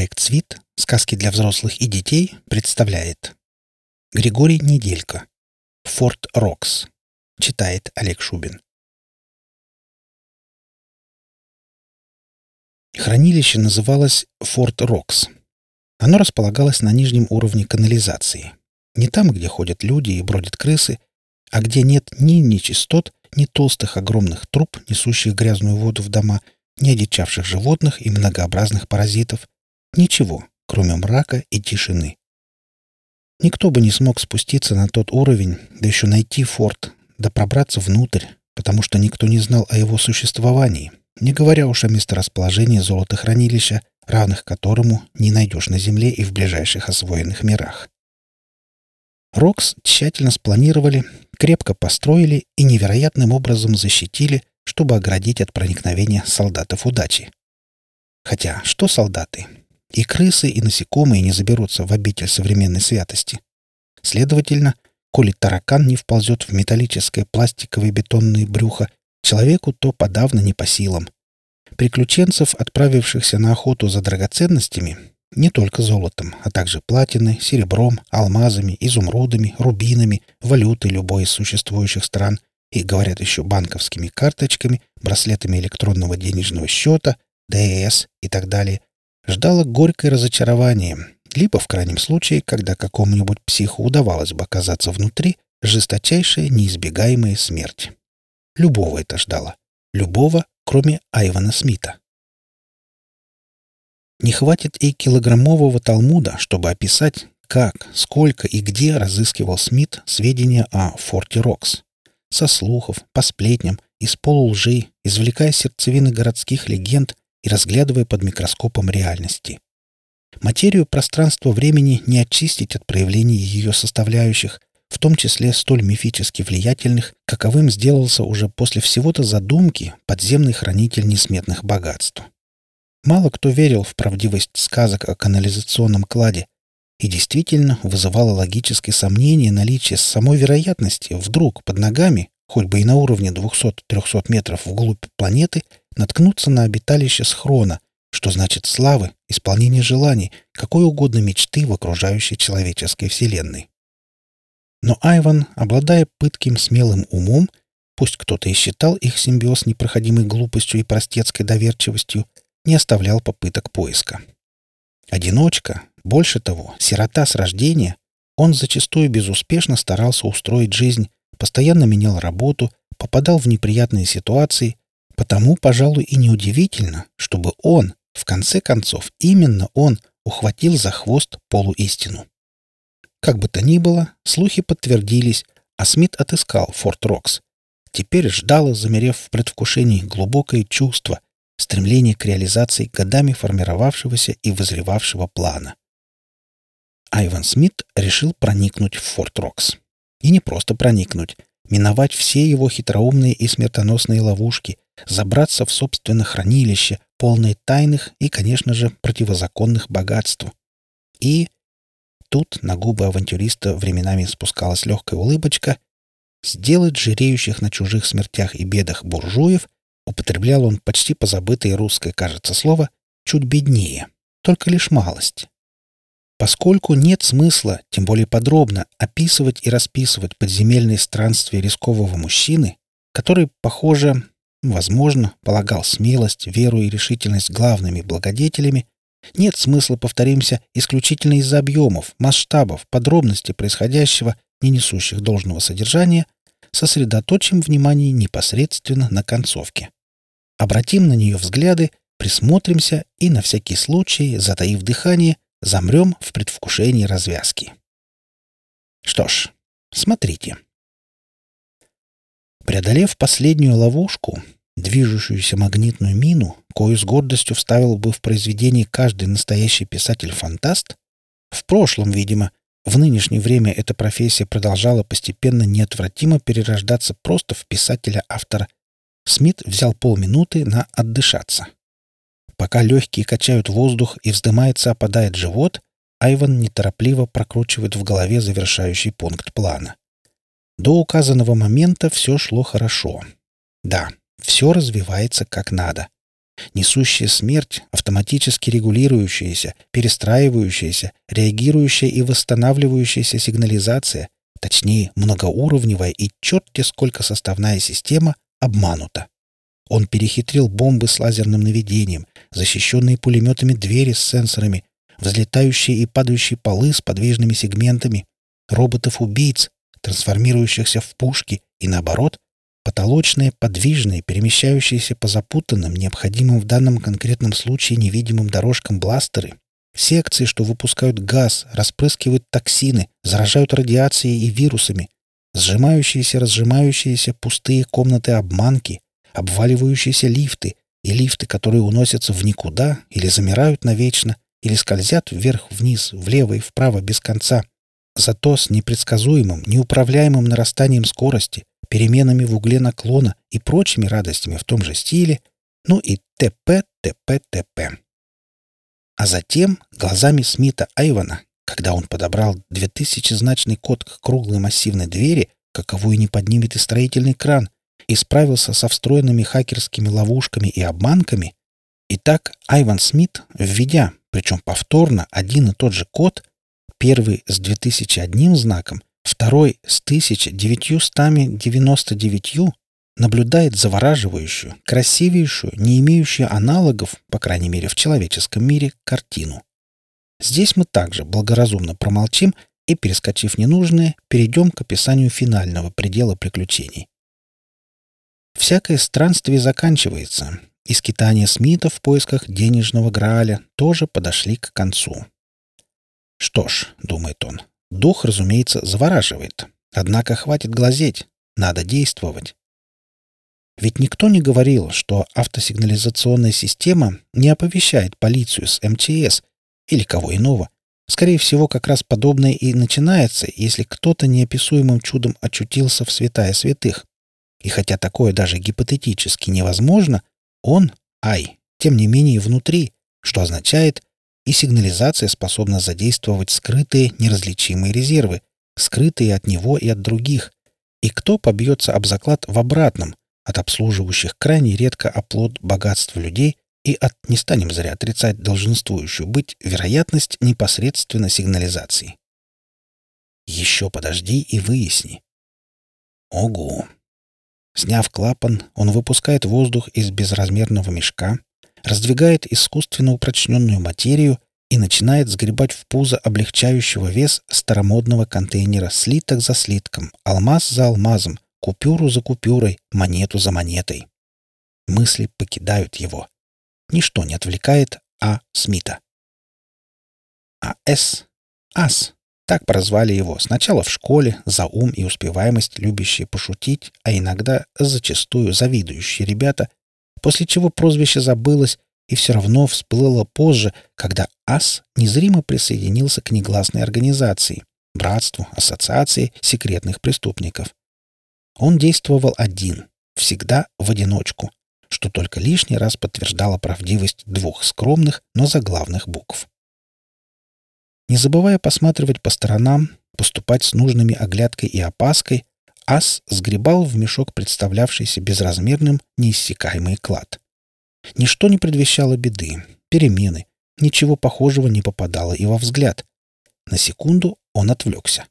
Проект «Свит. Сказки для взрослых и детей» представляет Григорий Неделько. Форт Рокс. Читает Олег Шубин. Хранилище называлось Форт Рокс. Оно располагалось на нижнем уровне канализации. Не там, где ходят люди и бродят крысы, а где нет ни нечистот, ни толстых огромных труб, несущих грязную воду в дома, ни одичавших животных и многообразных паразитов, Ничего, кроме мрака и тишины. Никто бы не смог спуститься на тот уровень, да еще найти форт, да пробраться внутрь, потому что никто не знал о его существовании, не говоря уж о месторасположении золотохранилища, равных которому не найдешь на Земле и в ближайших освоенных мирах. Рокс тщательно спланировали, крепко построили и невероятным образом защитили, чтобы оградить от проникновения солдатов удачи. Хотя, что солдаты? И крысы, и насекомые не заберутся в обитель современной святости. Следовательно, коли таракан не вползет в металлическое пластиковое бетонное брюхо, человеку то подавно не по силам. Приключенцев, отправившихся на охоту за драгоценностями, не только золотом, а также платиной, серебром, алмазами, изумрудами, рубинами, валютой любой из существующих стран и, говорят еще, банковскими карточками, браслетами электронного денежного счета, ДС и так далее, ждало горькое разочарование, либо, в крайнем случае, когда какому-нибудь психу удавалось бы оказаться внутри, жесточайшая неизбегаемая смерть. Любого это ждало. Любого, кроме Айвана Смита. Не хватит и килограммового Талмуда, чтобы описать, как, сколько и где разыскивал Смит сведения о Форте Рокс. Со слухов, по сплетням, из полулжи, извлекая сердцевины городских легенд и разглядывая под микроскопом реальности. Материю пространства-времени не очистить от проявлений ее составляющих, в том числе столь мифически влиятельных, каковым сделался уже после всего-то задумки подземный хранитель несметных богатств. Мало кто верил в правдивость сказок о канализационном кладе, и действительно вызывало логическое сомнение наличие самой вероятности вдруг под ногами, хоть бы и на уровне 200-300 метров вглубь планеты, наткнуться на обиталище схрона, что значит славы, исполнение желаний, какой угодно мечты в окружающей человеческой вселенной. Но Айван, обладая пытким смелым умом, пусть кто-то и считал их симбиоз непроходимой глупостью и простецкой доверчивостью, не оставлял попыток поиска. Одиночка, больше того, сирота с рождения, он зачастую безуспешно старался устроить жизнь, постоянно менял работу, попадал в неприятные ситуации, Потому, пожалуй, и неудивительно, чтобы он, в конце концов, именно он ухватил за хвост полуистину. Как бы то ни было, слухи подтвердились, а Смит отыскал Форт Рокс. Теперь ждало, замерев в предвкушении, глубокое чувство, стремление к реализации годами формировавшегося и вызревавшего плана. Айван Смит решил проникнуть в Форт Рокс. И не просто проникнуть, миновать все его хитроумные и смертоносные ловушки, забраться в собственное хранилище, полное тайных и, конечно же, противозаконных богатств. И тут на губы авантюриста временами спускалась легкая улыбочка. Сделать жиреющих на чужих смертях и бедах буржуев, употреблял он почти позабытое русское, кажется, слово, чуть беднее, только лишь малость. Поскольку нет смысла, тем более подробно, описывать и расписывать подземельные странствия рискового мужчины, который, похоже, возможно, полагал смелость, веру и решительность главными благодетелями, нет смысла, повторимся, исключительно из-за объемов, масштабов, подробностей происходящего, не несущих должного содержания, сосредоточим внимание непосредственно на концовке. Обратим на нее взгляды, присмотримся и, на всякий случай, затаив дыхание, замрем в предвкушении развязки. Что ж, смотрите. Преодолев последнюю ловушку, движущуюся магнитную мину, кою с гордостью вставил бы в произведение каждый настоящий писатель-фантаст, в прошлом, видимо, в нынешнее время эта профессия продолжала постепенно неотвратимо перерождаться просто в писателя-автора. Смит взял полминуты на отдышаться. Пока легкие качают воздух и вздымается, опадает живот, Айван неторопливо прокручивает в голове завершающий пункт плана. До указанного момента все шло хорошо. Да, все развивается как надо. несущая смерть, автоматически регулирующаяся, перестраивающаяся, реагирующая и восстанавливающаяся сигнализация, точнее, многоуровневая и черти сколько составная система, обманута. Он перехитрил бомбы с лазерным наведением, защищенные пулеметами двери с сенсорами, взлетающие и падающие полы с подвижными сегментами, роботов-убийц, трансформирующихся в пушки, и наоборот, потолочные, подвижные, перемещающиеся по запутанным, необходимым в данном конкретном случае невидимым дорожкам бластеры, секции, что выпускают газ, распрыскивают токсины, заражают радиацией и вирусами, сжимающиеся-разжимающиеся пустые комнаты-обманки, обваливающиеся лифты и лифты, которые уносятся в никуда или замирают навечно, или скользят вверх-вниз, влево и вправо без конца, зато с непредсказуемым, неуправляемым нарастанием скорости, переменами в угле наклона и прочими радостями в том же стиле, ну и т.п. т.п. т.п. А затем глазами Смита Айвана, когда он подобрал 2000-значный код к круглой массивной двери, каковую не поднимет и строительный кран, и справился со встроенными хакерскими ловушками и обманками, и так Айван Смит, введя, причем повторно, один и тот же код, первый с 2001 знаком, второй с 1999, наблюдает завораживающую, красивейшую, не имеющую аналогов, по крайней мере в человеческом мире, картину. Здесь мы также благоразумно промолчим и, перескочив ненужное, перейдем к описанию финального предела приключений. Всякое странствие заканчивается, и скитания Смита в поисках денежного Грааля тоже подошли к концу. «Что ж», — думает он, — «дух, разумеется, завораживает. Однако хватит глазеть, надо действовать». Ведь никто не говорил, что автосигнализационная система не оповещает полицию с МЧС или кого иного. Скорее всего, как раз подобное и начинается, если кто-то неописуемым чудом очутился в святая святых. И хотя такое даже гипотетически невозможно, он, Ай, тем не менее внутри, что означает, и сигнализация способна задействовать скрытые неразличимые резервы, скрытые от него и от других. И кто побьется об заклад в обратном, от обслуживающих крайне редко оплот богатства людей и от, не станем зря отрицать долженствующую быть, вероятность непосредственно сигнализации. Еще подожди и выясни. Ого! Сняв клапан, он выпускает воздух из безразмерного мешка, раздвигает искусственно упрочненную материю и начинает сгребать в пузо облегчающего вес старомодного контейнера слиток за слитком, алмаз за алмазом, купюру за купюрой, монету за монетой. Мысли покидают его. Ничто не отвлекает А. Смита. А. С. Ас. Так прозвали его сначала в школе за ум и успеваемость, любящие пошутить, а иногда зачастую завидующие ребята, после чего прозвище забылось и все равно всплыло позже, когда ас незримо присоединился к негласной организации, братству, ассоциации секретных преступников. Он действовал один, всегда в одиночку, что только лишний раз подтверждало правдивость двух скромных, но заглавных букв. Не забывая посматривать по сторонам, поступать с нужными оглядкой и опаской, ас сгребал в мешок представлявшийся безразмерным неиссякаемый клад. Ничто не предвещало беды, перемены, ничего похожего не попадало и во взгляд. На секунду он отвлекся.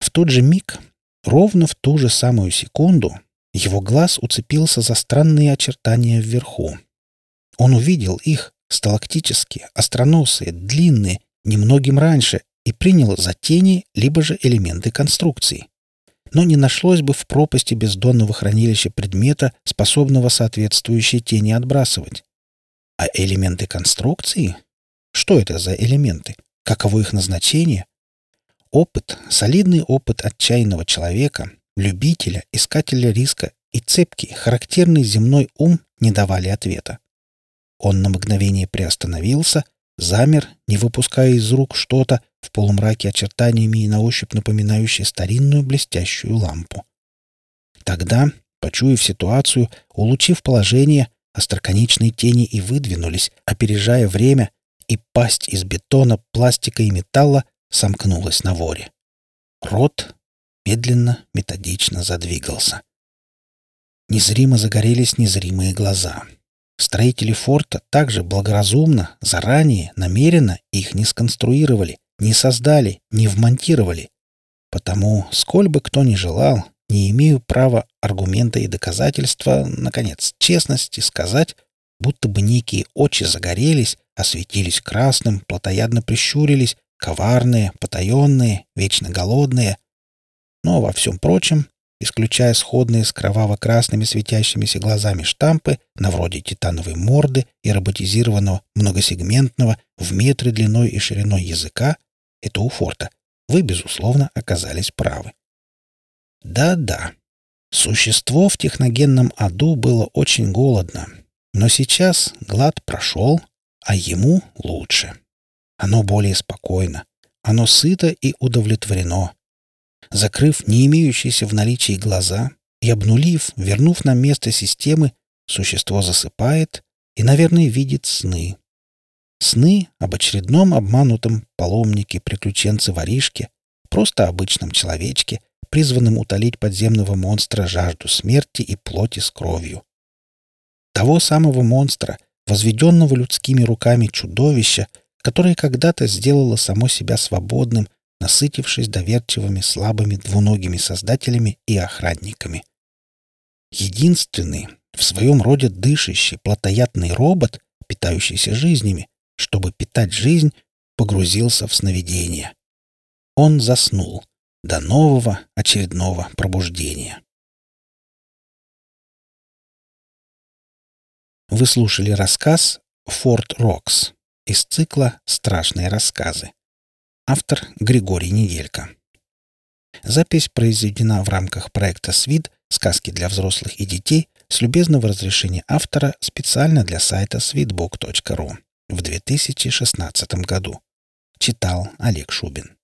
В тот же миг, ровно в ту же самую секунду, его глаз уцепился за странные очертания вверху. Он увидел их, сталактические, остроносые, длинные, немногим раньше, и принял за тени либо же элементы конструкции. Но не нашлось бы в пропасти бездонного хранилища предмета, способного соответствующие тени отбрасывать. А элементы конструкции? Что это за элементы? Каково их назначение? Опыт, солидный опыт отчаянного человека, любителя, искателя риска и цепкий, характерный земной ум не давали ответа. Он на мгновение приостановился, замер, не выпуская из рук что-то в полумраке очертаниями и на ощупь напоминающее старинную блестящую лампу. Тогда, почуяв ситуацию, улучив положение, остроконечные тени и выдвинулись, опережая время, и пасть из бетона, пластика и металла сомкнулась на воре. Рот медленно, методично задвигался. Незримо загорелись незримые глаза. Строители форта также благоразумно, заранее, намеренно их не сконструировали, не создали, не вмонтировали. Потому, сколь бы кто ни желал, не имею права аргумента и доказательства, наконец, честности сказать, будто бы некие очи загорелись, осветились красным, плотоядно прищурились, коварные, потаенные, вечно голодные. Но во всем прочем, исключая сходные с кроваво-красными светящимися глазами штампы на вроде титановой морды и роботизированного многосегментного в метры длиной и шириной языка, это у форта, вы, безусловно, оказались правы. Да-да, существо в техногенном аду было очень голодно, но сейчас глад прошел, а ему лучше. Оно более спокойно, оно сыто и удовлетворено. Закрыв не имеющиеся в наличии глаза и обнулив, вернув на место системы, существо засыпает и, наверное, видит сны. Сны об очередном обманутом паломнике-приключенце-воришке, просто обычном человечке, призванном утолить подземного монстра жажду смерти и плоти с кровью. Того самого монстра, возведенного людскими руками чудовища, которое когда-то сделало само себя свободным, насытившись доверчивыми слабыми двуногими создателями и охранниками. Единственный, в своем роде дышащий, плотоядный робот, питающийся жизнями, чтобы питать жизнь, погрузился в сновидение. Он заснул до нового очередного пробуждения. Вы слушали рассказ «Форт Рокс» из цикла «Страшные рассказы». Автор Григорий Неделько. Запись произведена в рамках проекта «СВИД. Сказки для взрослых и детей» с любезного разрешения автора специально для сайта sweetbook.ru в 2016 году. Читал Олег Шубин.